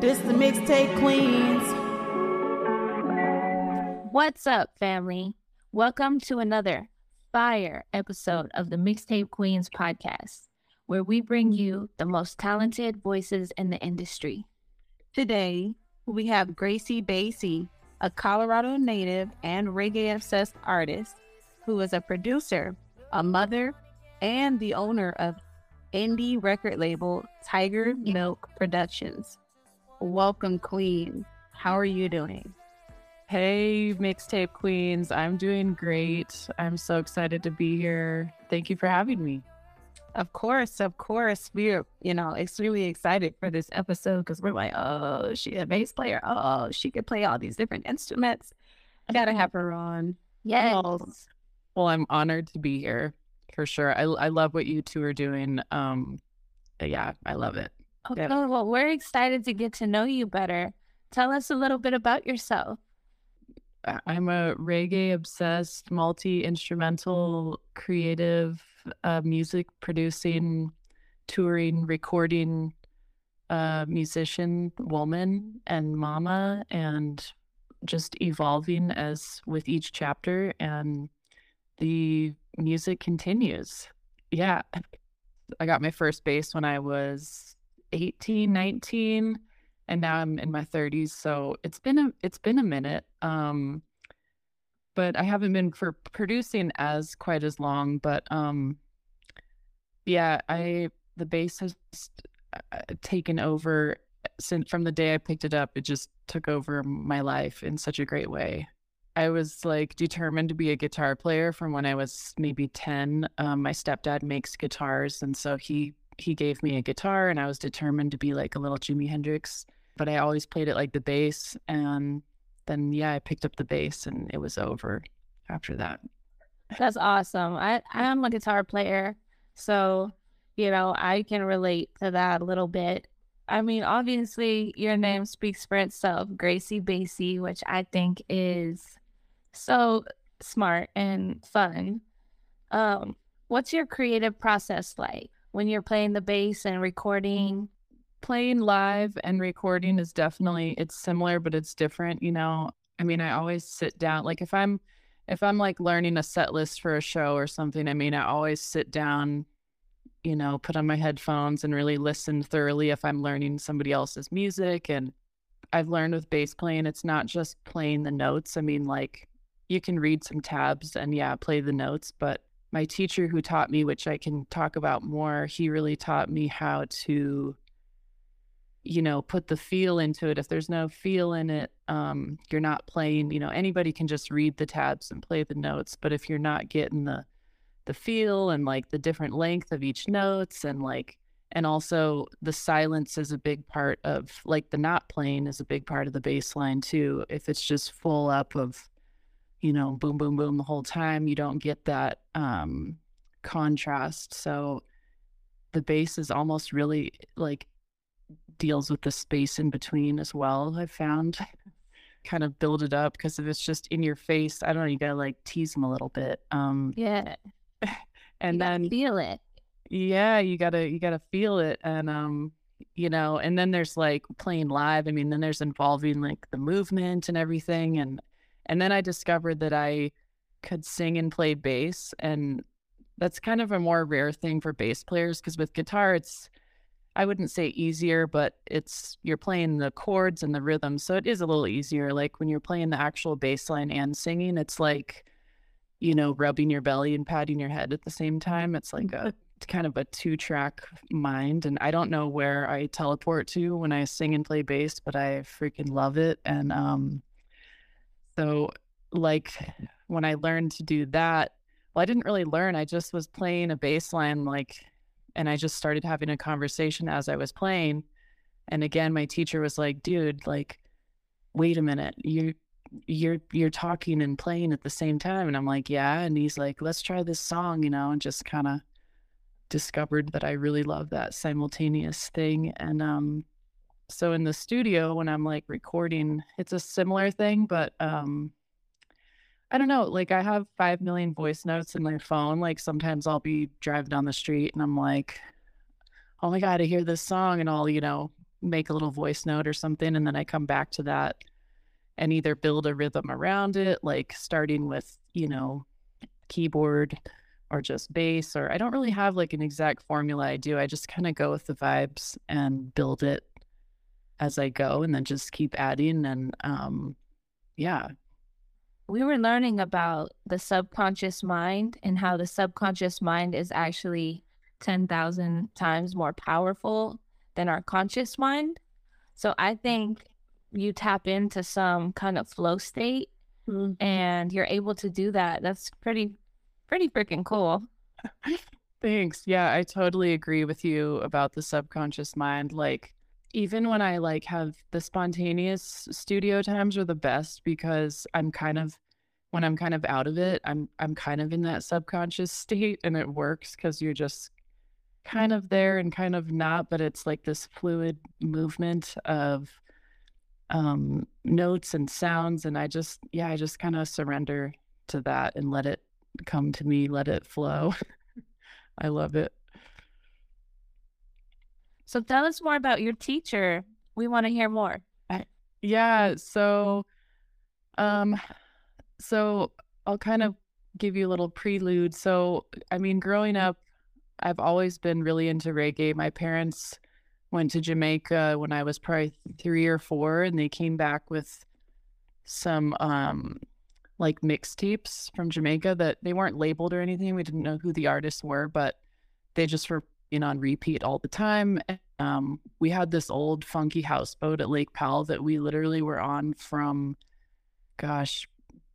This is the mixtape queens. What's up, family? Welcome to another fire episode of the Mixtape Queens podcast, where we bring you the most talented voices in the industry. Today, we have Gracie Bassie, a Colorado native and reggae obsessed artist who is a producer, a mother, and the owner of indie record label Tiger Milk Productions. Welcome, Queen. How are you doing? Hey, mixtape queens. I'm doing great. I'm so excited to be here. Thank you for having me. Of course, of course. We're, you know, extremely excited for this episode because we're like, oh, she a bass player. Oh, she could play all these different instruments. I Gotta have her on. Yes. Well, I'm honored to be here for sure. I, I love what you two are doing. Um, yeah, I love it. Okay, well, we're excited to get to know you better. Tell us a little bit about yourself. I'm a reggae obsessed, multi instrumental, creative, uh, music producing, touring, recording uh, musician, woman, and mama, and just evolving as with each chapter. And the music continues. Yeah. I got my first bass when I was 18, 19 and now I'm in my 30s, so it's been a it's been a minute. Um, but I haven't been for producing as quite as long. But um, yeah, I the bass has uh, taken over since from the day I picked it up. It just took over my life in such a great way. I was like determined to be a guitar player from when I was maybe 10. Um, my stepdad makes guitars, and so he he gave me a guitar, and I was determined to be like a little Jimi Hendrix. But I always played it like the bass, and then yeah, I picked up the bass, and it was over after that. That's awesome. I I'm a guitar player, so you know I can relate to that a little bit. I mean, obviously, your name speaks for itself, Gracie Bassie, which I think is so smart and fun. Um, what's your creative process like when you're playing the bass and recording? Mm-hmm. Playing live and recording is definitely it's similar, but it's different. You know, I mean, I always sit down. Like if I'm if I'm like learning a set list for a show or something, I mean, I always sit down, you know, put on my headphones and really listen thoroughly if I'm learning somebody else's music. And I've learned with bass playing, it's not just playing the notes. I mean, like you can read some tabs and yeah, play the notes. But my teacher who taught me, which I can talk about more, he really taught me how to, you know, put the feel into it. If there's no feel in it, um, you're not playing, you know, anybody can just read the tabs and play the notes. But if you're not getting the the feel and like the different length of each notes and like and also the silence is a big part of like the not playing is a big part of the bass line too. If it's just full up of you know, boom, boom, boom the whole time. You don't get that um, contrast. So the bass is almost really like deals with the space in between as well. I've found kind of build it up because if it's just in your face, I don't know, you gotta like tease them a little bit. Um, Yeah, and you then feel it. yeah, you gotta you gotta feel it, and um, you know, and then there's like playing live. I mean, then there's involving like the movement and everything, and and then I discovered that I could sing and play bass, and that's kind of a more rare thing for bass players because with guitar, it's I wouldn't say easier, but it's you're playing the chords and the rhythm, so it is a little easier. Like when you're playing the actual bass line and singing, it's like you know, rubbing your belly and patting your head at the same time. It's like a kind of a two track mind. And I don't know where I teleport to when I sing and play bass, but I freaking love it. And um, so, like, when I learned to do that, well, I didn't really learn. I just was playing a bass line, like, and I just started having a conversation as I was playing. And again, my teacher was like, dude, like, wait a minute, you you're you're talking and playing at the same time and i'm like yeah and he's like let's try this song you know and just kind of discovered that i really love that simultaneous thing and um so in the studio when i'm like recording it's a similar thing but um i don't know like i have 5 million voice notes in my phone like sometimes i'll be driving down the street and i'm like oh my god i hear this song and i'll you know make a little voice note or something and then I come back to that and either build a rhythm around it, like starting with, you know, keyboard or just bass or I don't really have like an exact formula I do. I just kind of go with the vibes and build it as I go and then just keep adding and um yeah. We were learning about the subconscious mind and how the subconscious mind is actually 10,000 times more powerful than our conscious mind. So I think you tap into some kind of flow state mm-hmm. and you're able to do that. That's pretty pretty freaking cool. Thanks. Yeah, I totally agree with you about the subconscious mind. Like even when I like have the spontaneous studio times are the best because I'm kind of when I'm kind of out of it, I'm I'm kind of in that subconscious state and it works cuz you're just kind of there and kind of not, but it's like this fluid movement of um notes and sounds and I just yeah, I just kind of surrender to that and let it come to me, let it flow. I love it. So tell us more about your teacher. We want to hear more. Yeah, so um so I'll kind of give you a little prelude. So I mean growing up I've always been really into reggae. My parents went to Jamaica when I was probably 3 or 4 and they came back with some um like mixtapes from Jamaica that they weren't labeled or anything. We didn't know who the artists were, but they just were in on repeat all the time. Um, we had this old funky houseboat at Lake Powell that we literally were on from, gosh,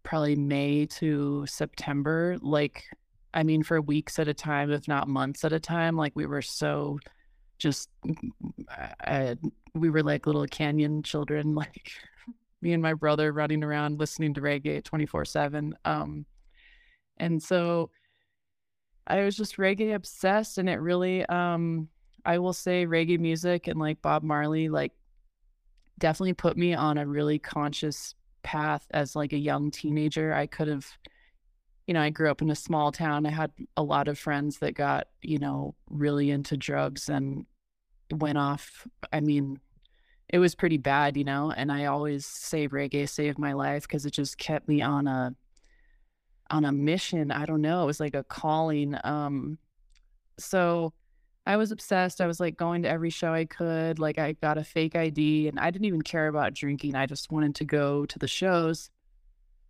probably May to September. Like, I mean, for weeks at a time, if not months at a time. Like, we were so just, uh, we were like little canyon children. Like, me and my brother running around listening to reggae 24 7. Um, and so I was just reggae obsessed, and it really, um, I will say, reggae music and like Bob Marley, like, definitely put me on a really conscious path as like a young teenager. I could have, you know, I grew up in a small town. I had a lot of friends that got, you know, really into drugs and went off. I mean, it was pretty bad, you know. And I always say reggae saved my life because it just kept me on a on a mission. I don't know. It was like a calling. Um, so I was obsessed. I was like going to every show I could. Like I got a fake ID, and I didn't even care about drinking. I just wanted to go to the shows.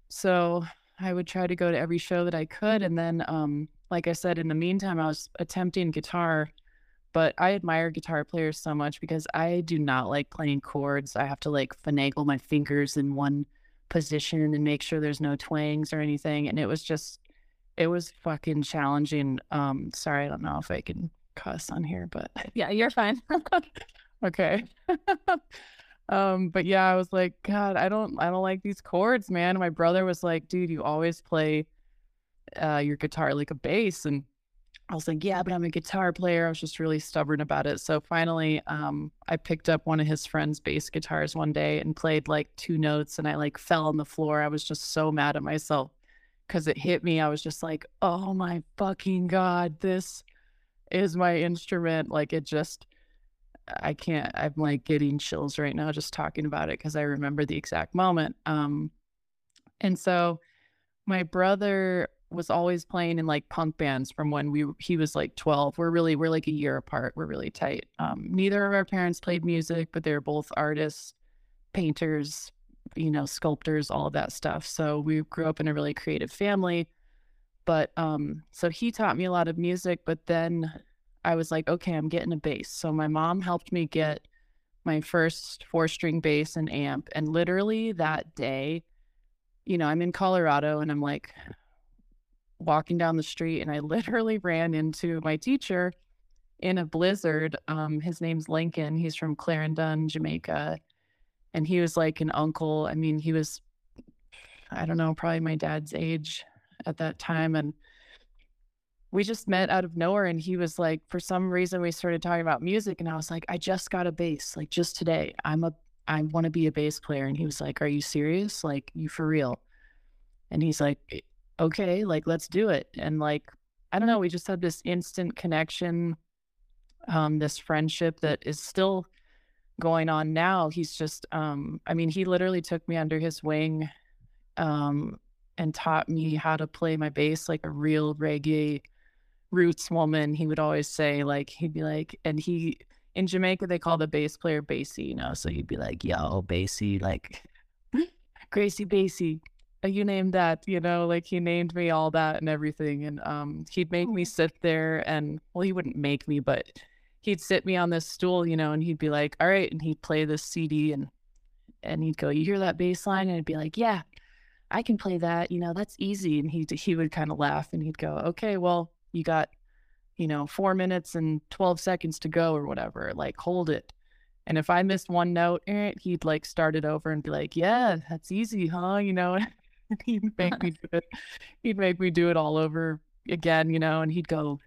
So I would try to go to every show that I could, and then, um, like I said, in the meantime, I was attempting guitar but I admire guitar players so much because I do not like playing chords. I have to like finagle my fingers in one position and make sure there's no twangs or anything. And it was just, it was fucking challenging. Um, sorry, I don't know if I can cuss on here, but yeah, you're fine. okay. um, but yeah, I was like, God, I don't, I don't like these chords, man. My brother was like, dude, you always play uh, your guitar like a bass, and I was like, yeah, but I'm a guitar player. I was just really stubborn about it. So finally, um, I picked up one of his friend's bass guitars one day and played like two notes and I like fell on the floor. I was just so mad at myself because it hit me. I was just like, oh my fucking God, this is my instrument. Like it just, I can't, I'm like getting chills right now just talking about it because I remember the exact moment. Um, and so my brother was always playing in like punk bands from when we he was like 12 we're really we're like a year apart. We're really tight. Um, neither of our parents played music but they're both artists painters you know sculptors all of that stuff. So we grew up in a really creative family. But um so he taught me a lot of music but then i was like okay i'm getting a bass. So my mom helped me get my first four string bass and amp and literally that day you know i'm in colorado and i'm like walking down the street and I literally ran into my teacher in a blizzard. Um, his name's Lincoln. He's from Clarendon, Jamaica. And he was like an uncle. I mean, he was, I don't know, probably my dad's age at that time. And we just met out of nowhere. And he was like, for some reason, we started talking about music. And I was like, I just got a bass, like just today. I'm a, I want to be a bass player. And he was like, Are you serious? Like, you for real? And he's like, okay, like let's do it. And like, I don't know, we just had this instant connection, um, this friendship that is still going on now. He's just, um, I mean, he literally took me under his wing um, and taught me how to play my bass like a real reggae roots woman. He would always say, like, he'd be like, and he, in Jamaica, they call the bass player Basie, you know, so he'd be like, yo, Basie, like, Gracie Bassie, you named that, you know, like he named me all that and everything. And um, he'd make me sit there and, well, he wouldn't make me, but he'd sit me on this stool, you know, and he'd be like, all right. And he'd play this CD and, and he'd go, you hear that bass line? And I'd be like, yeah, I can play that. You know, that's easy. And he, he would kind of laugh and he'd go, okay, well, you got, you know, four minutes and 12 seconds to go or whatever. Like, hold it. And if I missed one note, eh, he'd like start it over and be like, yeah, that's easy, huh? You know, he'd make me do it. He'd make me do it all over again, you know, and he'd go,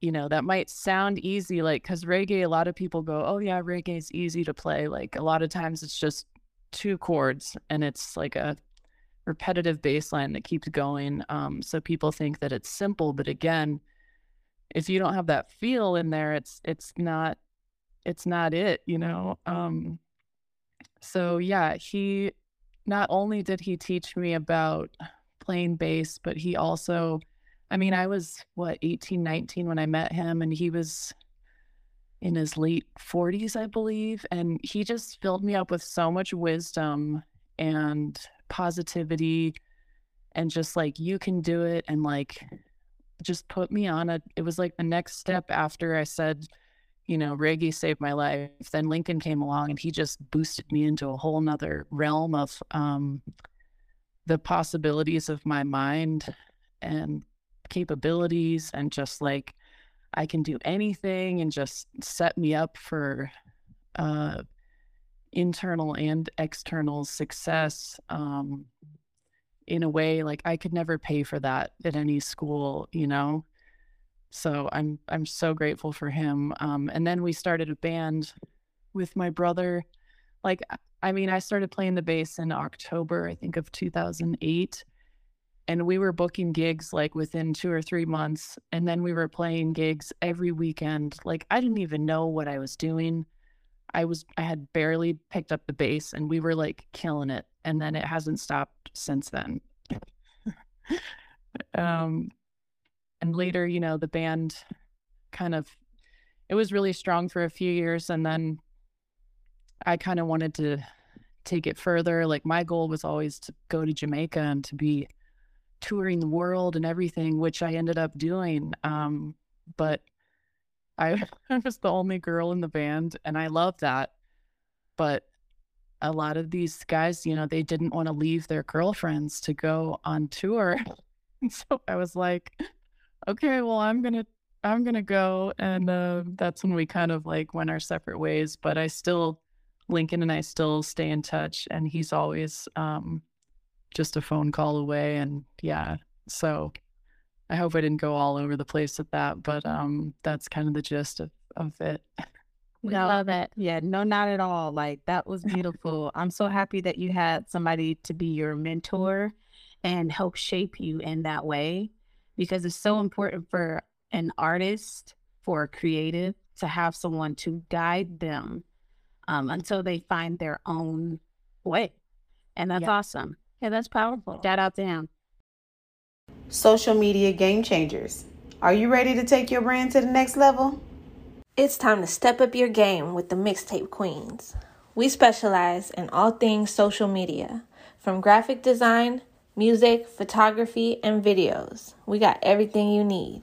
you know, that might sound easy, like, because reggae, a lot of people go, oh, yeah, reggae is easy to play. Like, a lot of times it's just two chords and it's like a repetitive bass line that keeps going. Um, so people think that it's simple, but again, if you don't have that feel in there, it's it's not it's not it, you know. Um, so yeah, he not only did he teach me about playing bass, but he also I mean, I was what 18, 19 when I met him, and he was in his late 40s, I believe. And he just filled me up with so much wisdom and positivity and just like, you can do it. And like, just put me on a, it was like the next step after I said, you know, reggae saved my life. Then Lincoln came along and he just boosted me into a whole nother realm of um, the possibilities of my mind and capabilities and just like I can do anything and just set me up for uh, internal and external success um, in a way like I could never pay for that at any school, you know. So I'm I'm so grateful for him. Um, and then we started a band with my brother. Like I mean, I started playing the bass in October, I think, of 2008 and we were booking gigs like within two or three months and then we were playing gigs every weekend like i didn't even know what i was doing i was i had barely picked up the bass and we were like killing it and then it hasn't stopped since then um and later you know the band kind of it was really strong for a few years and then i kind of wanted to take it further like my goal was always to go to jamaica and to be touring the world and everything, which I ended up doing. Um, but I, I was the only girl in the band, and I love that. But a lot of these guys, you know, they didn't want to leave their girlfriends to go on tour. So I was like, okay, well, I'm gonna I'm gonna go, and uh, that's when we kind of like went our separate ways. But I still, Lincoln and I still stay in touch, and he's always um, just a phone call away. And yeah, so I hope I didn't go all over the place with that, but um, that's kind of the gist of, of it. We no, love it. Yeah, no, not at all. Like that was beautiful. I'm so happy that you had somebody to be your mentor and help shape you in that way because it's so important for an artist, for a creative to have someone to guide them um, until they find their own way. And that's yeah. awesome. Yeah, that's powerful. Shout out to him. Social media game changers. Are you ready to take your brand to the next level? It's time to step up your game with the Mixtape Queens. We specialize in all things social media, from graphic design, music, photography, and videos. We got everything you need.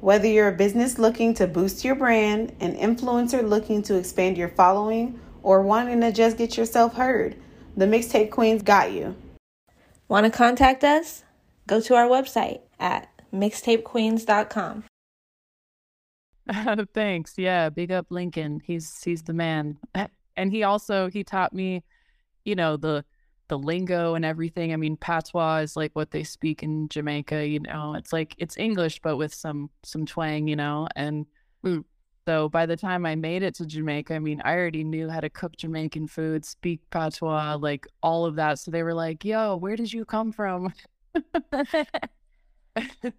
Whether you're a business looking to boost your brand, an influencer looking to expand your following, or wanting to just get yourself heard, the Mixtape Queens got you. Want to contact us? Go to our website at mixtapequeens.com. Thanks. Yeah, big up Lincoln. He's he's the man. And he also he taught me, you know, the the lingo and everything. I mean, patois is like what they speak in Jamaica, you know. It's like it's English but with some some twang, you know. And mm. So by the time I made it to Jamaica, I mean, I already knew how to cook Jamaican food, speak patois, like all of that. So they were like, yo, where did you come from?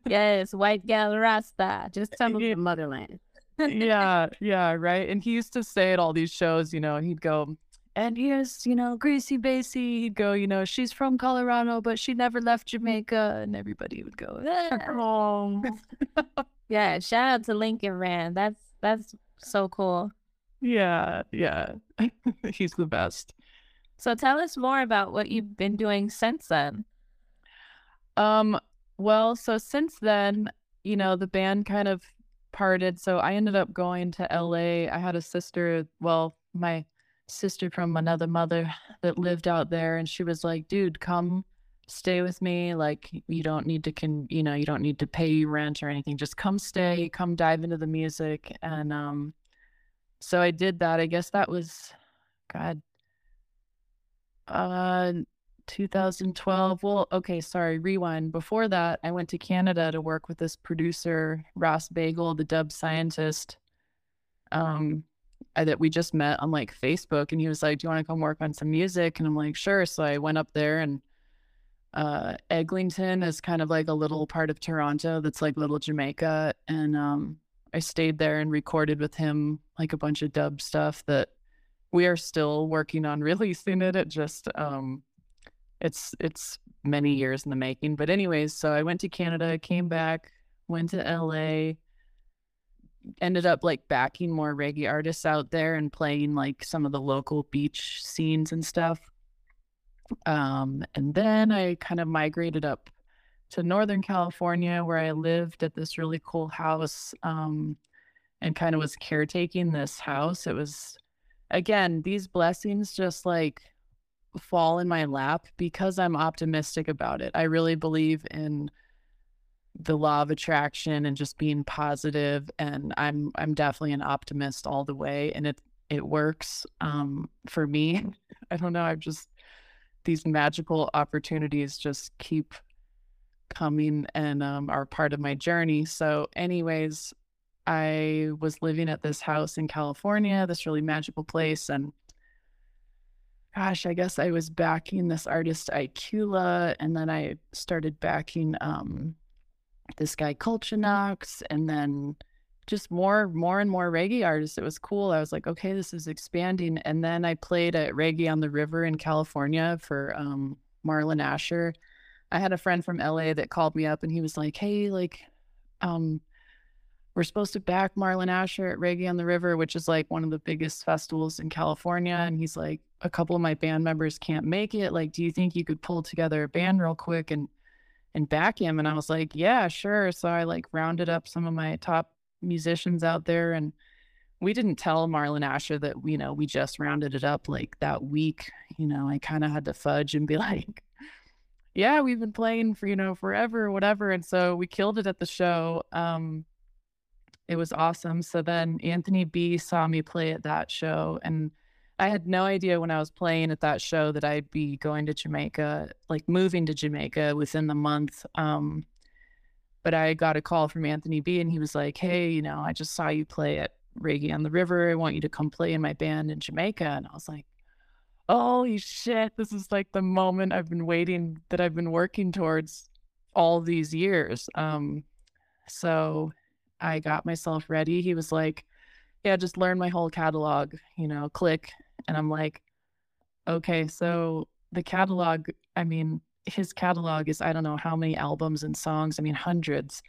yes, white gal Rasta, just some of the motherland. yeah, yeah, right. And he used to say at all these shows, you know, he'd go, and here's, you know, Gracie Bassie. He'd go, you know, she's from Colorado, but she never left Jamaica. And everybody would go, oh. yeah, shout out to Lincoln Rand. That's that's so cool. Yeah, yeah. He's the best. So tell us more about what you've been doing since then. Um, well, so since then, you know, the band kind of parted. So I ended up going to LA. I had a sister, well, my sister from another mother that lived out there and she was like, "Dude, come stay with me. Like you don't need to can, you know, you don't need to pay rent or anything. Just come stay, come dive into the music." And um so I did that. I guess that was god uh 2012. Well, okay, sorry, rewind. Before that, I went to Canada to work with this producer, Ross Bagel, the dub scientist. Um, that we just met on like Facebook, and he was like, "Do you want to come work on some music?" And I'm like, "Sure." So I went up there, and uh, Eglinton is kind of like a little part of Toronto that's like little Jamaica, and um, I stayed there and recorded with him like a bunch of dub stuff that we are still working on releasing it. It just um, it's it's many years in the making. But anyways, so I went to Canada, came back, went to LA, ended up like backing more reggae artists out there and playing like some of the local beach scenes and stuff. Um, and then I kind of migrated up to Northern California where I lived at this really cool house um, and kind of was caretaking this house. It was, again, these blessings just like fall in my lap because I'm optimistic about it. I really believe in the law of attraction and just being positive and I'm I'm definitely an optimist all the way and it it works um for me. I don't know, I've just these magical opportunities just keep coming and um, are part of my journey. So anyways, I was living at this house in California, this really magical place and gosh, I guess I was backing this artist Ikula, and then I started backing um, this guy Kulchanox, and then just more, more and more reggae artists. It was cool. I was like, okay, this is expanding. And then I played at Reggae on the River in California for um, Marlon Asher. I had a friend from LA that called me up, and he was like, hey, like, um, we're supposed to back Marlon Asher at Reggae on the River, which is like one of the biggest festivals in California. And he's like, a couple of my band members can't make it. Like, do you think you could pull together a band real quick and and back him? And I was like, yeah, sure. So I like rounded up some of my top musicians out there and we didn't tell Marlon Asher that, you know, we just rounded it up like that week. You know, I kind of had to fudge and be like, yeah, we've been playing for, you know, forever whatever. And so we killed it at the show. Um, it was awesome. So then Anthony B saw me play at that show and I had no idea when I was playing at that show that I'd be going to Jamaica, like moving to Jamaica within the month. Um, but I got a call from Anthony B and he was like, Hey, you know, I just saw you play at Reggae on the River. I want you to come play in my band in Jamaica. And I was like, Holy shit, this is like the moment I've been waiting that I've been working towards all these years. Um, so I got myself ready. He was like, Yeah, just learn my whole catalog, you know, click and I'm like, okay, so the catalog, I mean, his catalog is I don't know how many albums and songs, I mean, hundreds.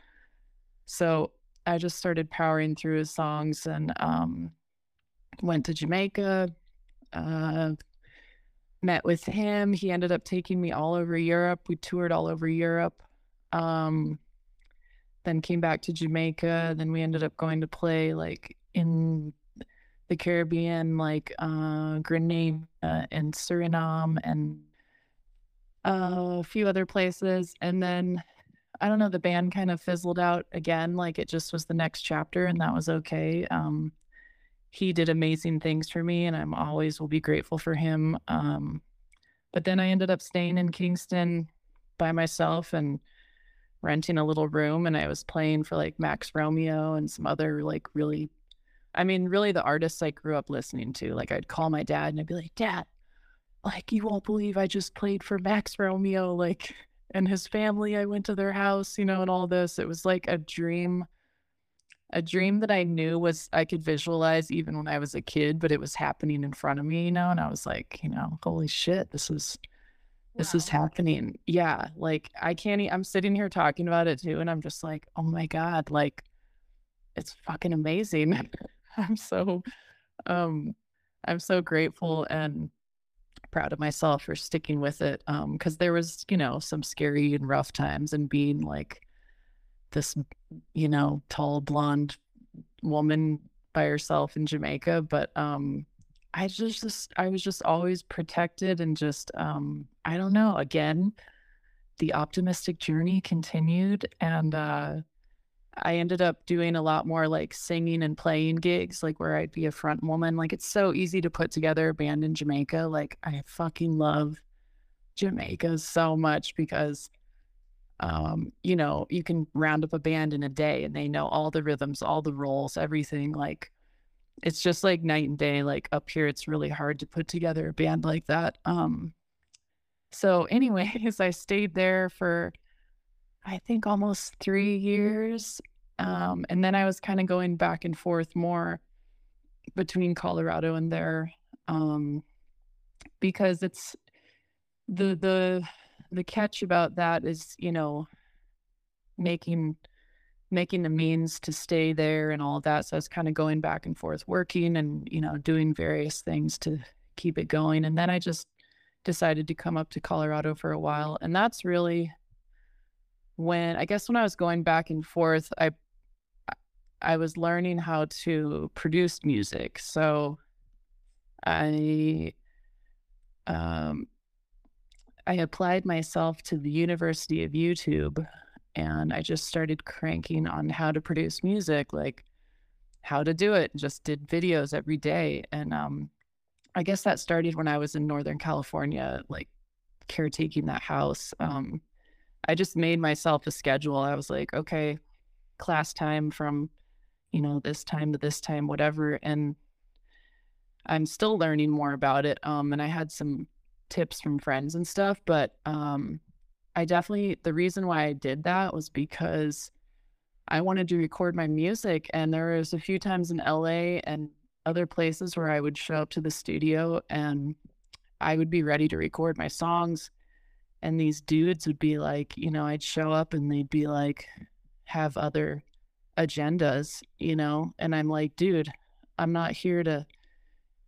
So I just started powering through his songs and um, went to Jamaica, uh, met with him. He ended up taking me all over Europe. We toured all over Europe. Um, then came back to Jamaica. Then we ended up going to play like in the Caribbean, like uh, Grenada and Suriname and a few other places. And then I don't know, the band kind of fizzled out again. Like it just was the next chapter, and that was okay. Um, he did amazing things for me, and I'm always will be grateful for him. Um, but then I ended up staying in Kingston by myself and renting a little room, and I was playing for like Max Romeo and some other like really I mean, really the artists I grew up listening to. Like I'd call my dad and I'd be like, Dad, like you won't believe I just played for Max Romeo, like and his family. I went to their house, you know, and all this. It was like a dream. a dream that I knew was I could visualize even when I was a kid, but it was happening in front of me, you know, and I was like, you know, holy shit, this is this wow. is happening. Yeah, like I can't I'm sitting here talking about it too and I'm just like, "Oh my god, like it's fucking amazing." I'm so um I'm so grateful and proud of myself for sticking with it um cuz there was, you know, some scary and rough times and being like this, you know, tall blonde woman by herself in Jamaica, but um I just, just I was just always protected and just um I don't know, again, the optimistic journey continued and uh I ended up doing a lot more like singing and playing gigs, like where I'd be a front woman. Like it's so easy to put together a band in Jamaica. Like I fucking love Jamaica so much because um, you know, you can round up a band in a day and they know all the rhythms, all the roles, everything. Like it's just like night and day. Like up here, it's really hard to put together a band like that. Um, so, anyways, I stayed there for I think almost three years. Um, and then I was kind of going back and forth more between Colorado and there um, because it's the the the catch about that is, you know, making making the means to stay there and all that. So I was kind of going back and forth working and, you know, doing various things to keep it going. And then I just decided to come up to Colorado for a while. And that's really when I guess when I was going back and forth, I I was learning how to produce music. So I um I applied myself to the University of YouTube and I just started cranking on how to produce music, like how to do it. Just did videos every day. And um, I guess that started when I was in Northern California, like caretaking that house. Um, I just made myself a schedule. I was like, okay, class time from, you know, this time to this time, whatever. And I'm still learning more about it. Um, and I had some tips from friends and stuff. But um, I definitely, the reason why I did that was because I wanted to record my music. And there was a few times in LA and other places where I would show up to the studio and I would be ready to record my songs. And these dudes would be like, you know, I'd show up and they'd be like, have other agendas, you know? And I'm like, dude, I'm not here to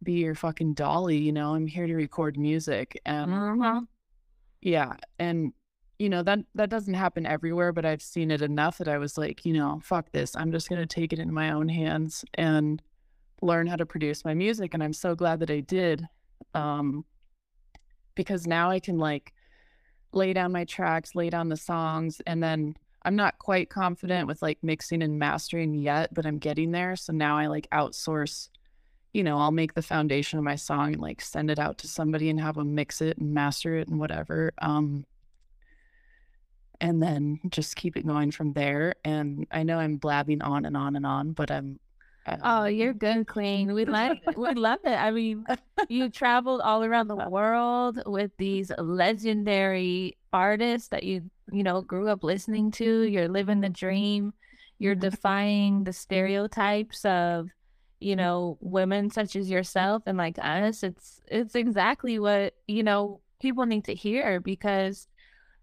be your fucking dolly, you know, I'm here to record music. And mm-hmm. yeah. And you know, that that doesn't happen everywhere, but I've seen it enough that I was like, you know, fuck this. I'm just gonna take it in my own hands and learn how to produce my music. And I'm so glad that I did. Um because now I can like lay down my tracks, lay down the songs, and then I'm not quite confident with like mixing and mastering yet, but I'm getting there. So now I like outsource you know, I'll make the foundation of my song and like send it out to somebody and have them mix it and master it and whatever. Um, and then just keep it going from there. And I know I'm blabbing on and on and on, but I'm. Um, oh, you're good, Queen. We like we love it. I mean, you traveled all around the world with these legendary artists that you you know grew up listening to. You're living the dream. You're defying the stereotypes of you know, women such as yourself and like us, it's it's exactly what, you know, people need to hear because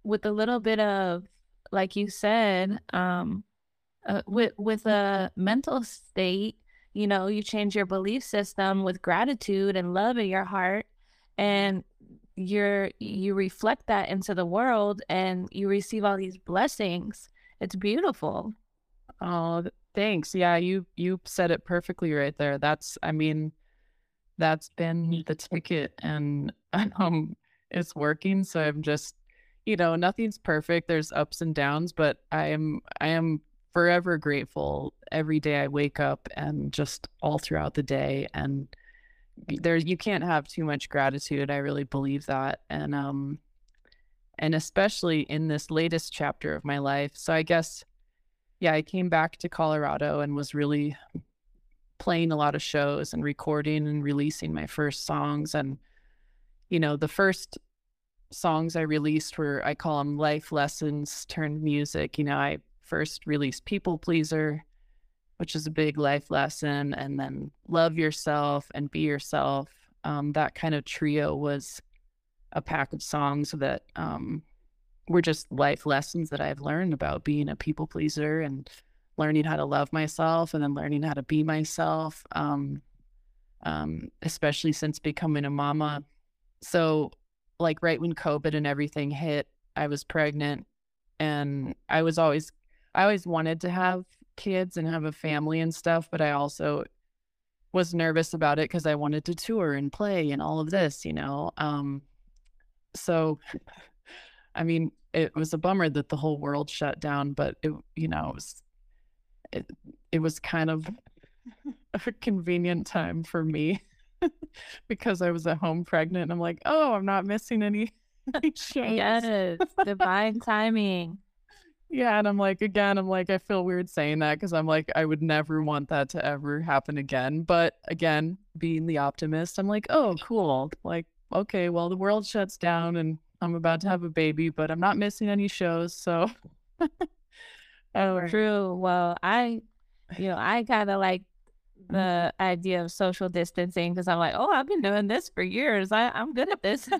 with a little bit of like you said, um uh, with with a mental state, you know, you change your belief system with gratitude and love in your heart and you're you reflect that into the world and you receive all these blessings. It's beautiful. Oh, Thanks. Yeah, you you said it perfectly right there. That's I mean, that's been the ticket and um it's working. So I'm just you know, nothing's perfect. There's ups and downs, but I am I am forever grateful every day I wake up and just all throughout the day and there you can't have too much gratitude. I really believe that. And um and especially in this latest chapter of my life. So I guess yeah, I came back to Colorado and was really playing a lot of shows and recording and releasing my first songs. And, you know, the first songs I released were, I call them life lessons turned music. You know, I first release People Pleaser, which is a big life lesson, and then love yourself and be yourself. Um, that kind of trio was a pack of songs that um, were just life lessons that I've learned about being a people pleaser and learning how to love myself and then learning how to be myself, um, um, especially since becoming a mama. So, like, right when COVID and everything hit, I was pregnant and I was always, I always wanted to have kids and have a family and stuff, but I also was nervous about it because I wanted to tour and play and all of this, you know. Um, so, I mean, it was a bummer that the whole world shut down, but it, you know, it was, it, it was kind of a convenient time for me because I was at home pregnant. And I'm like, oh, I'm not missing any. yes, divine timing. Yeah, and I'm like, again, I'm like, I feel weird saying that because I'm like, I would never want that to ever happen again. But again, being the optimist, I'm like, oh, cool. Like, okay, well, the world shuts down and I'm about to have a baby, but I'm not missing any shows. So, oh, true. Well, I, you know, I kind of like the idea of social distancing because I'm like, oh, I've been doing this for years. I, I'm good at this.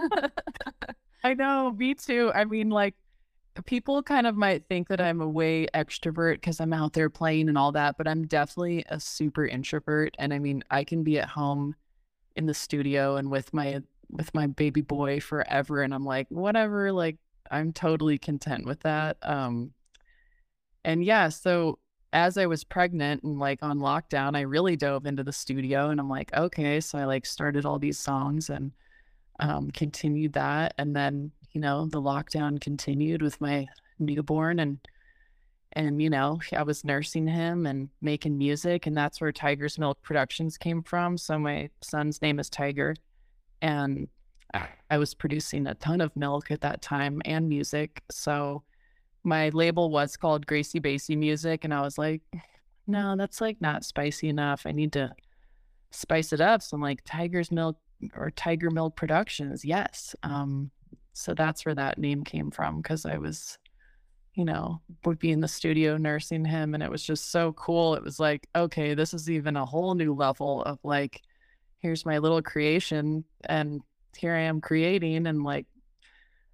I know, me too. I mean, like, people kind of might think that I'm a way extrovert because I'm out there playing and all that, but I'm definitely a super introvert. And I mean, I can be at home in the studio and with my with my baby boy forever and I'm like, whatever, like I'm totally content with that. Um and yeah, so as I was pregnant and like on lockdown, I really dove into the studio and I'm like, okay, so I like started all these songs and um continued that and then you know, the lockdown continued with my newborn and and you know, I was nursing him and making music and that's where Tiger's Milk Productions came from. So my son's name is Tiger and I was producing a ton of milk at that time and music. So my label was called Gracie Bassie Music and I was like, no, that's like not spicy enough. I need to spice it up. So I'm like Tiger's Milk or Tiger Milk Productions. Yes. Um, so that's where that name came from because I was, you know, would be in the studio nursing him and it was just so cool. It was like, okay, this is even a whole new level of like, here's my little creation and here I am creating and like,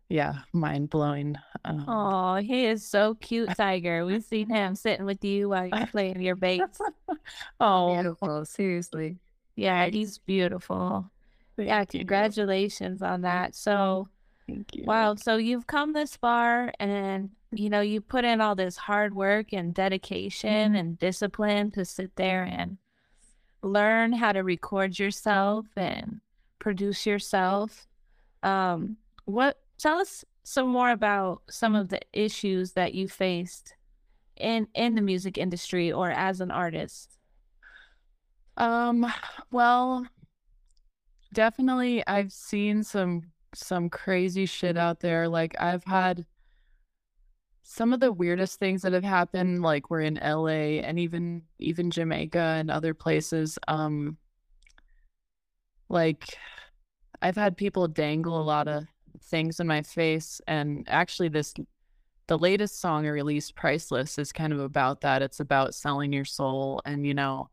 yeah, mind blowing. Um, oh, he is so cute, Tiger. We've seen him sitting with you while you're playing your bass. oh, beautiful. Seriously. Yeah, he's beautiful. Thank yeah, congratulations you. on that. So, Thank you. Wow. So you've come this far and you know, you put in all this hard work and dedication mm-hmm. and discipline to sit there and learn how to record yourself and produce yourself. Um, what tell us some more about some of the issues that you faced in in the music industry or as an artist? Um, well, definitely I've seen some some crazy shit out there. Like I've had some of the weirdest things that have happened like we're in LA and even even Jamaica and other places um like I've had people dangle a lot of things in my face and actually this the latest song I released Priceless is kind of about that it's about selling your soul and you know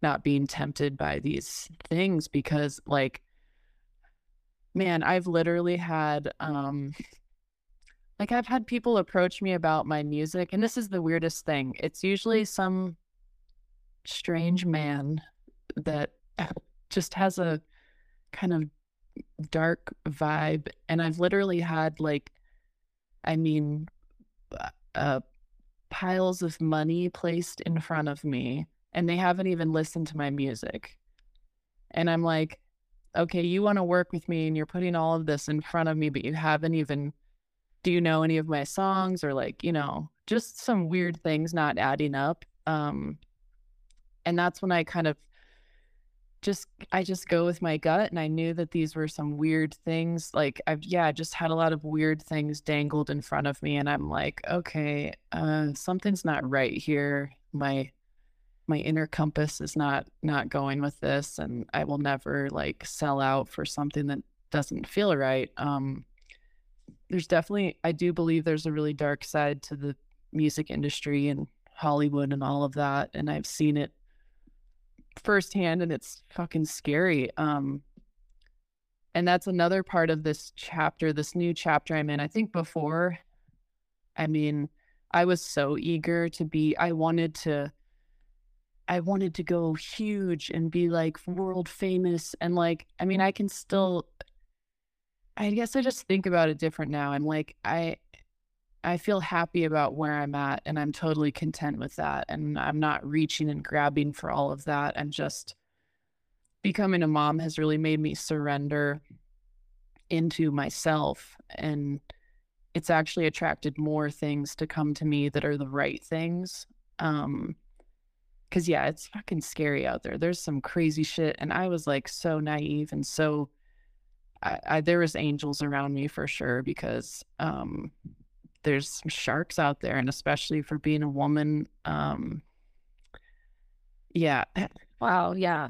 not being tempted by these things because like man, I've literally had um like I've had people approach me about my music and this is the weirdest thing. It's usually some strange man that just has a kind of dark vibe and I've literally had like I mean uh, uh piles of money placed in front of me and they haven't even listened to my music. And I'm like, okay, you want to work with me and you're putting all of this in front of me, but you haven't even, do you know any of my songs or like, you know, just some weird things not adding up. Um, and that's when I kind of just, I just go with my gut. And I knew that these were some weird things. Like I've, yeah, just had a lot of weird things dangled in front of me. And I'm like, okay, uh, something's not right here. My, my inner compass is not not going with this and i will never like sell out for something that doesn't feel right um there's definitely i do believe there's a really dark side to the music industry and Hollywood and all of that. And I've seen it firsthand and it's fucking scary. Um, and that's another part of this chapter, this new chapter I'm in. I think before, I mean, I was so eager to be, I wanted to, I wanted to go huge and be like world famous. And like, I mean, I can still, I guess I just think about it different now. I'm like, I, I feel happy about where I'm at and I'm totally content with that. And I'm not reaching and grabbing for all of that. I'm just becoming a mom has really made me surrender into myself. And it's actually attracted more things to come to me that are the right things. Um, cause yeah, it's fucking scary out there. There's some crazy shit. And I was like so naive and so I, I there was angels around me for sure because um there's some sharks out there and especially for being a woman um yeah wow yeah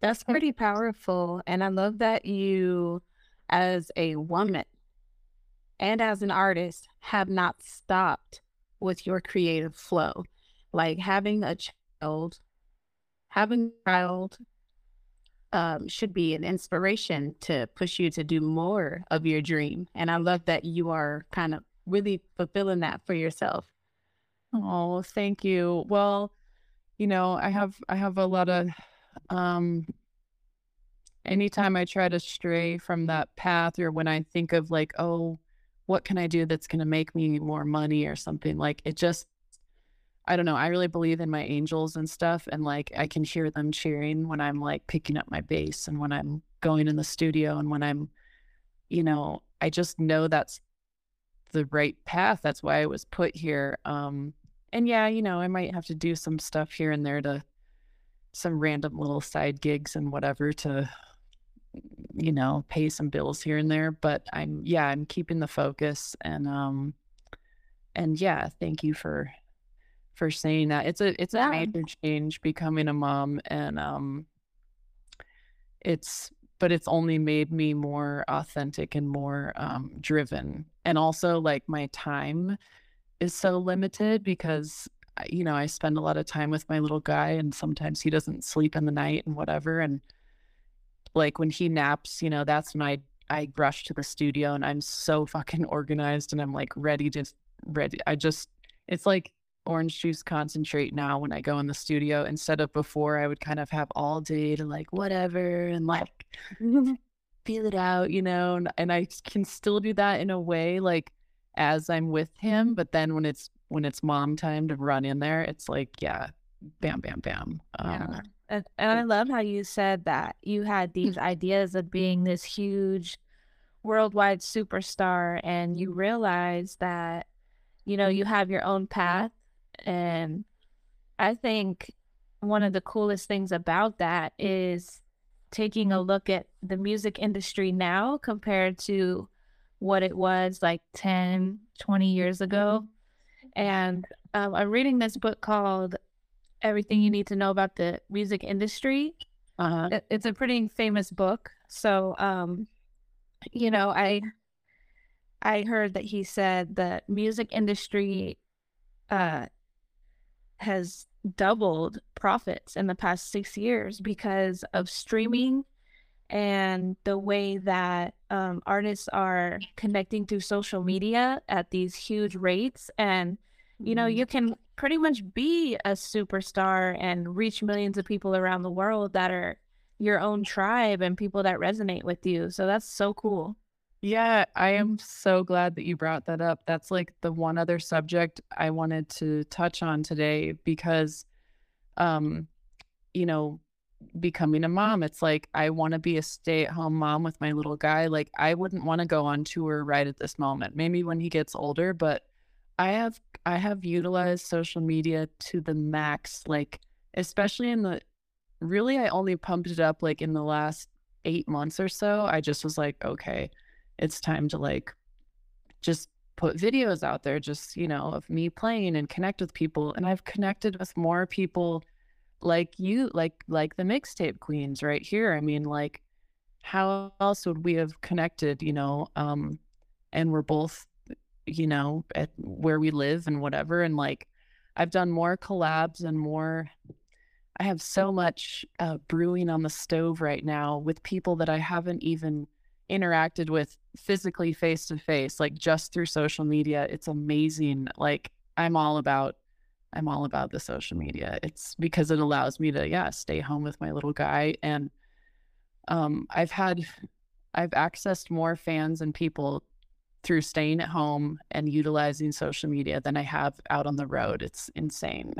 that's pretty powerful and i love that you as a woman and as an artist have not stopped with your creative flow like having a child having a child um, should be an inspiration to push you to do more of your dream and i love that you are kind of really fulfilling that for yourself. Oh, thank you. Well, you know, I have I have a lot of um anytime I try to stray from that path or when I think of like, oh, what can I do that's going to make me more money or something like it just I don't know. I really believe in my angels and stuff and like I can hear them cheering when I'm like picking up my bass and when I'm going in the studio and when I'm you know, I just know that's the right path. That's why I was put here. Um, and yeah, you know, I might have to do some stuff here and there to some random little side gigs and whatever to, you know, pay some bills here and there. But I'm, yeah, I'm keeping the focus and, um, and yeah, thank you for, for saying that. It's a, it's a major change becoming a mom and, um, it's but it's only made me more authentic and more um, driven. And also, like, my time is so limited because, you know, I spend a lot of time with my little guy, and sometimes he doesn't sleep in the night and whatever. And like, when he naps, you know, that's when I I rush to the studio and I'm so fucking organized and I'm like ready to ready. I just it's like orange juice concentrate now when I go in the studio instead of before I would kind of have all day to like whatever and like feel it out, you know, and, and I can still do that in a way like as I'm with him, but then when it's when it's mom time to run in there, it's like yeah, bam bam bam. Um, yeah. And, and I love how you said that you had hmm. these ideas of being this huge worldwide superstar and you mm-hmm. realize that you know mm-hmm. you have your own path and I think one of the coolest things about that is taking a look at the music industry now compared to what it was like 10, 20 years ago. And um, I'm reading this book called Everything You Need to Know About the Music Industry. Uh-huh. It's a pretty famous book. So, um, you know, I I heard that he said that music industry uh, has doubled profits in the past six years because of streaming and the way that um, artists are connecting through social media at these huge rates. And, you know, mm-hmm. you can pretty much be a superstar and reach millions of people around the world that are your own tribe and people that resonate with you. So that's so cool. Yeah, I am so glad that you brought that up. That's like the one other subject I wanted to touch on today because um you know, becoming a mom, it's like I want to be a stay-at-home mom with my little guy. Like I wouldn't want to go on tour right at this moment. Maybe when he gets older, but I have I have utilized social media to the max like especially in the really I only pumped it up like in the last 8 months or so. I just was like, okay, it's time to like just put videos out there just you know of me playing and connect with people and i've connected with more people like you like like the mixtape queens right here i mean like how else would we have connected you know um and we're both you know at where we live and whatever and like I've done more collabs and more. I have so much uh, brewing on the stove right now with people that I haven't even interacted with physically face to face, like just through social media. It's amazing. Like I'm all about I'm all about the social media. It's because it allows me to, yeah, stay home with my little guy. And um, I've had, I've accessed more fans and people through staying at home and utilizing social media than I have out on the road. It's insane.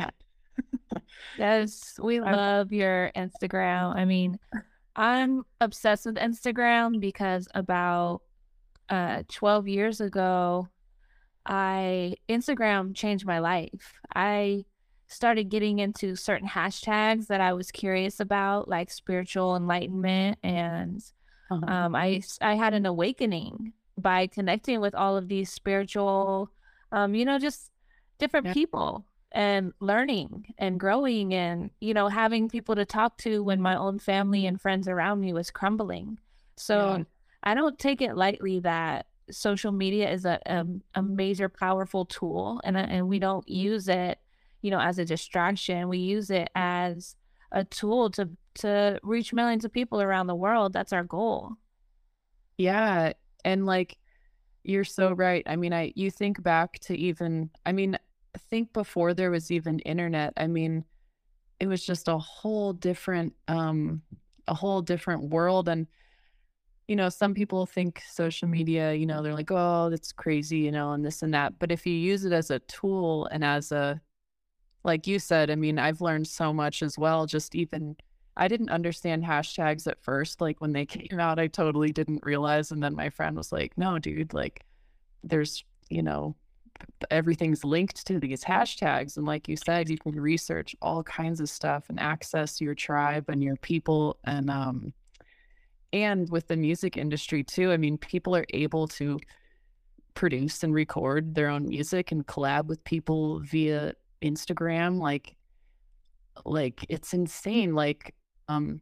yes, we love your Instagram. I mean, I'm obsessed with Instagram because about uh 12 years ago, I Instagram changed my life. I started getting into certain hashtags that I was curious about, like spiritual enlightenment, and uh-huh. um, I I had an awakening by connecting with all of these spiritual, um, you know, just different yeah. people and learning and growing and you know having people to talk to when my own family and friends around me was crumbling. So yeah. I don't take it lightly that social media is a, a, a major powerful tool and, and we don't use it you know as a distraction. We use it as a tool to to reach millions of people around the world. That's our goal. Yeah and like you're so right. I mean i you think back to even i mean think before there was even internet. I mean it was just a whole different um a whole different world and you know, some people think social media, you know, they're like, oh, that's crazy, you know, and this and that. But if you use it as a tool and as a, like you said, I mean, I've learned so much as well. Just even, I didn't understand hashtags at first. Like when they came out, I totally didn't realize. And then my friend was like, no, dude, like there's, you know, everything's linked to these hashtags. And like you said, you can research all kinds of stuff and access your tribe and your people. And, um, and with the music industry too i mean people are able to produce and record their own music and collab with people via instagram like like it's insane like um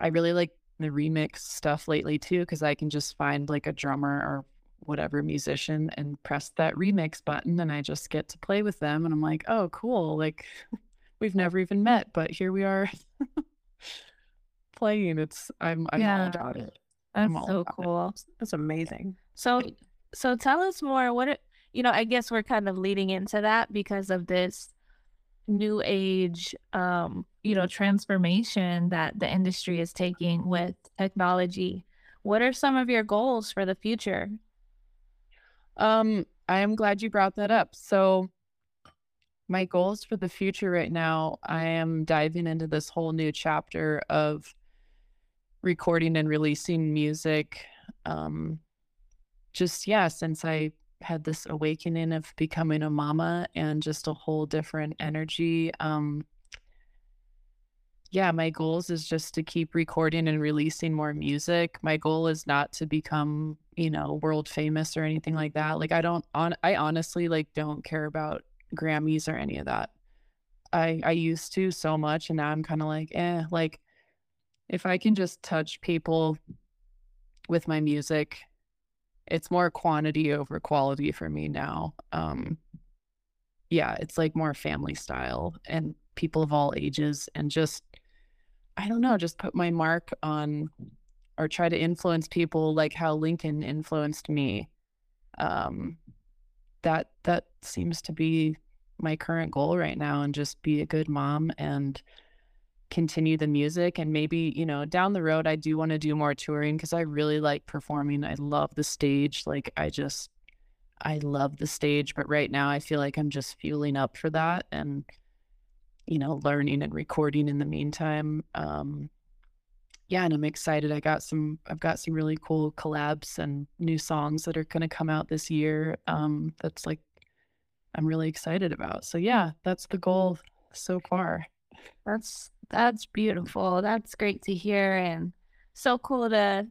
i really like the remix stuff lately too because i can just find like a drummer or whatever musician and press that remix button and i just get to play with them and i'm like oh cool like we've never even met but here we are playing. It's I'm I'm yeah. all about it. That's so cool. It. That's amazing. So so tell us more. What it, you know? I guess we're kind of leading into that because of this new age, um, you know, transformation that the industry is taking with technology. What are some of your goals for the future? Um, I am glad you brought that up. So my goals for the future right now, I am diving into this whole new chapter of recording and releasing music. Um, just, yeah, since I had this awakening of becoming a mama and just a whole different energy. Um, yeah, my goals is just to keep recording and releasing more music. My goal is not to become, you know, world famous or anything like that. Like I don't on I honestly like don't care about Grammys or any of that. I I used to so much and now I'm kind of like, eh, like if I can just touch people with my music, it's more quantity over quality for me now. Um, yeah, it's like more family style and people of all ages, and just, I don't know, just put my mark on or try to influence people like how Lincoln influenced me. Um, that that seems to be my current goal right now, and just be a good mom and continue the music and maybe you know down the road i do want to do more touring because i really like performing i love the stage like i just i love the stage but right now i feel like i'm just fueling up for that and you know learning and recording in the meantime um yeah and i'm excited. I got some i've got some really cool collabs and new songs that are going to come out this year um that's like i'm really excited about. So yeah that's the goal so far that's that's beautiful. That's great to hear and so cool to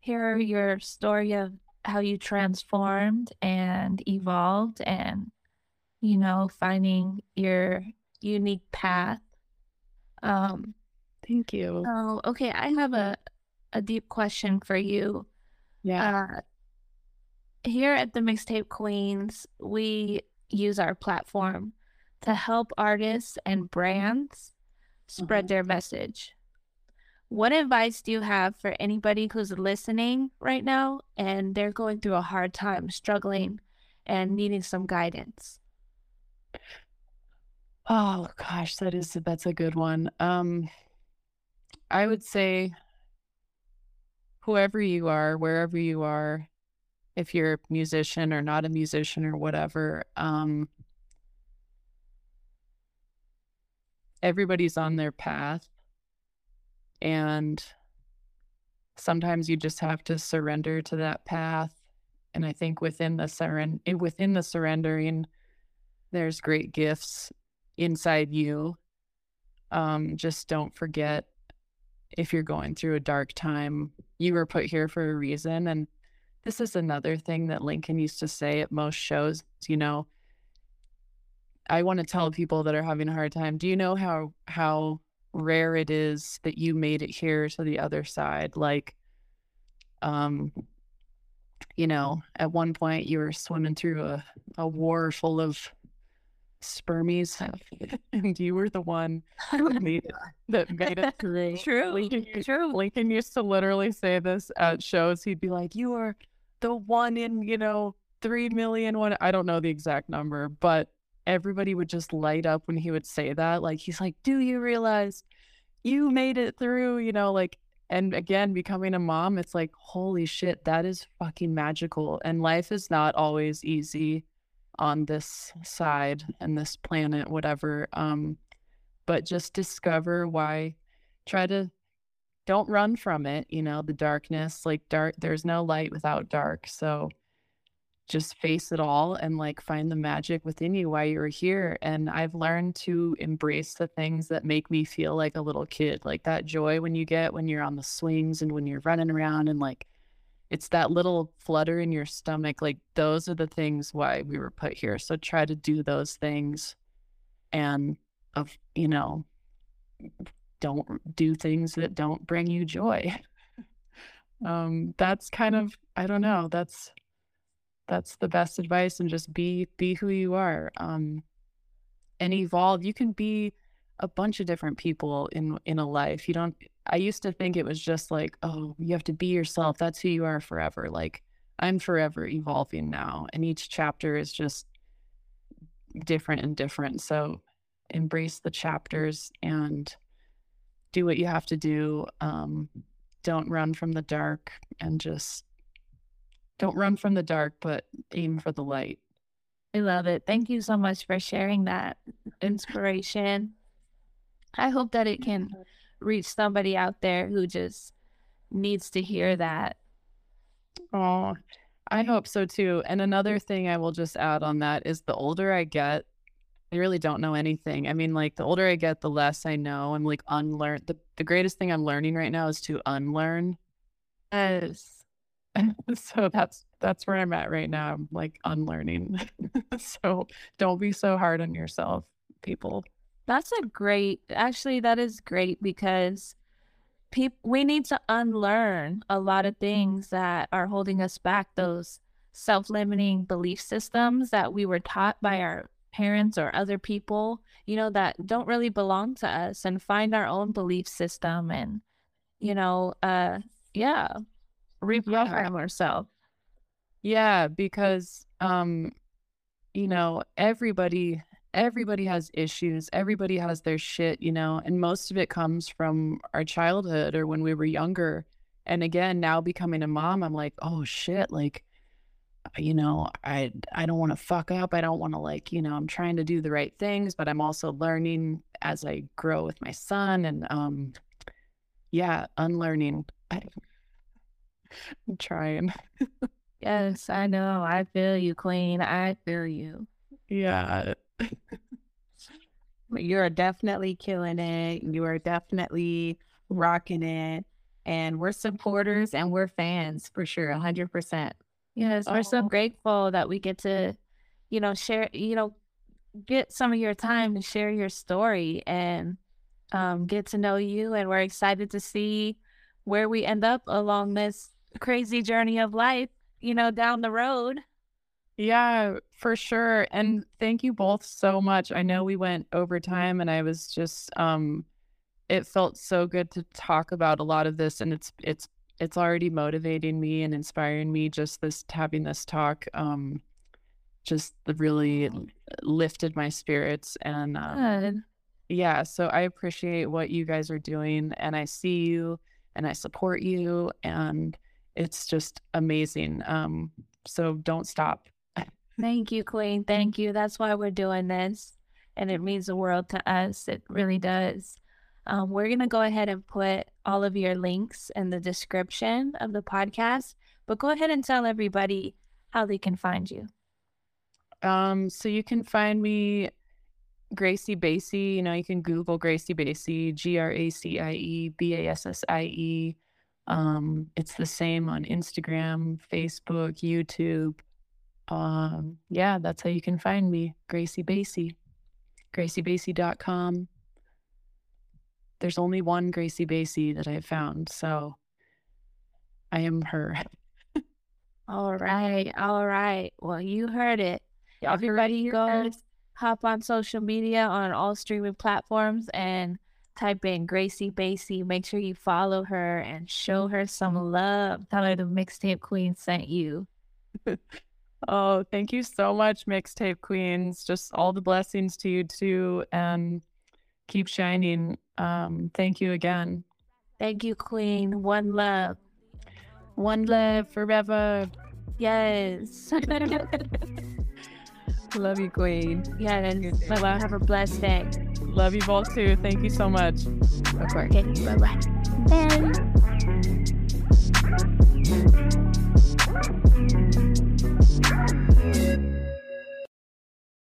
hear your story of how you transformed and evolved and you know finding your unique path. Um thank you. Oh, okay, I have a a deep question for you. Yeah. Uh, here at the Mixtape Queens, we use our platform to help artists and brands spread their message. What advice do you have for anybody who's listening right now and they're going through a hard time, struggling, and needing some guidance? Oh gosh, that is that's a good one. Um I would say whoever you are, wherever you are, if you're a musician or not a musician or whatever, um everybody's on their path and sometimes you just have to surrender to that path. And i think within the surrender within the surrendering there's great gifts inside you. Um just don't forget if you're going through a dark time you were put here for a reason. And this is another thing that lincoln used to say at most shows you know i want to tell people that are having a hard time do you know how how rare it is that you made it here to the other side? Like um you know at one point you were swimming through a, a war full of spermies and you were the one that made it, that made it through. True, Lincoln, true. Lincoln used to literally say this at shows. He'd be like you are the one in you know three million one i don't know the exact number but everybody would just light up when he would say that. Like, he's like, Do you realize you made it through? You know, like, and again, becoming a mom, it's like, holy shit, that is fucking magical. And life is not always easy on this side and this planet, whatever. Um, but just discover why, try to don't run from it, you know, the darkness, like dark, there's no light without dark. So, just face it all and like find the magic within you while you're here. And I've learned to embrace the things that make me feel like a little kid, like that joy when you get when you're on the swings and when you're running around and like it's that little flutter in your stomach. Like those are the things why we were put here. So try to do those things and of, you know, don't do things that don't bring you joy. um that's kind of I don't know, that's that's the best advice and just be be who you are um and evolve. You can be a bunch of different people in in a life. You don't i used to think it was just like oh you have to be yourself. That's who you are forever. Like i'm forever evolving now and each chapter is just different and different. So embrace the chapters and do what you have to do um don't run from the dark and just don't run from the dark, but aim for the light. I love it. Thank you so much for sharing that inspiration. I hope that it can reach somebody out there who just needs to hear that. Oh, I hope so too. And another thing I will just add on that is the older I get, I really don't know anything. I mean, like the older I get, the less I know. I'm like unlearn. The, the greatest thing I'm learning right now is to unlearn. Yes. so that's that's where I'm at right now. I'm like unlearning. so don't be so hard on yourself, people. That's a great actually that is great because people we need to unlearn a lot of things that are holding us back those self-limiting belief systems that we were taught by our parents or other people, you know, that don't really belong to us and find our own belief system and you know, uh yeah, reprogram ourselves. Yeah, because um, you know, everybody everybody has issues. Everybody has their shit, you know, and most of it comes from our childhood or when we were younger. And again, now becoming a mom, I'm like, oh shit, like you know, I I don't want to fuck up. I don't want to like, you know, I'm trying to do the right things, but I'm also learning as I grow with my son and um yeah, unlearning. I, I'm trying. yes, I know. I feel you, Queen. I feel you. Yeah. You're definitely killing it. You are definitely rocking it. And we're supporters and we're fans for sure, 100%. Yes, we're so grateful that we get to, you know, share, you know, get some of your time to share your story and um, get to know you. And we're excited to see where we end up along this crazy journey of life, you know, down the road. Yeah, for sure. And thank you both so much. I know we went over time and I was just um it felt so good to talk about a lot of this and it's it's it's already motivating me and inspiring me just this having this talk um just really lifted my spirits and uh, yeah, so I appreciate what you guys are doing and I see you and I support you and it's just amazing. Um so don't stop. Thank you, Queen. Thank you. That's why we're doing this. And it means the world to us. It really does. Um, we're going to go ahead and put all of your links in the description of the podcast, but go ahead and tell everybody how they can find you. Um, so you can find me Gracie Bassie. You know, you can Google Gracie Bassie, G R A C I E B A S S I E. Um, it's the same on Instagram, Facebook, YouTube. Um, yeah, that's how you can find me, Gracie Bassie. GracieBassie.com. There's only one Gracie Bassie that I've found, so I am her. All right. All right. Well, you heard it. Y'all heard it Everybody here go hop on social media on all streaming platforms and type in Gracie Bassie. Make sure you follow her and show her some love. Tell her the mixtape queen sent you. Oh, thank you so much, Mixtape Queens. Just all the blessings to you too, and keep shining. Um, thank you again. Thank you, Queen. One love. One love forever. Yes. Love you, Queen. yes. Bye bye. Have a blessed day. Love you both too. Thank you so much. Okay. Bye bye. Then.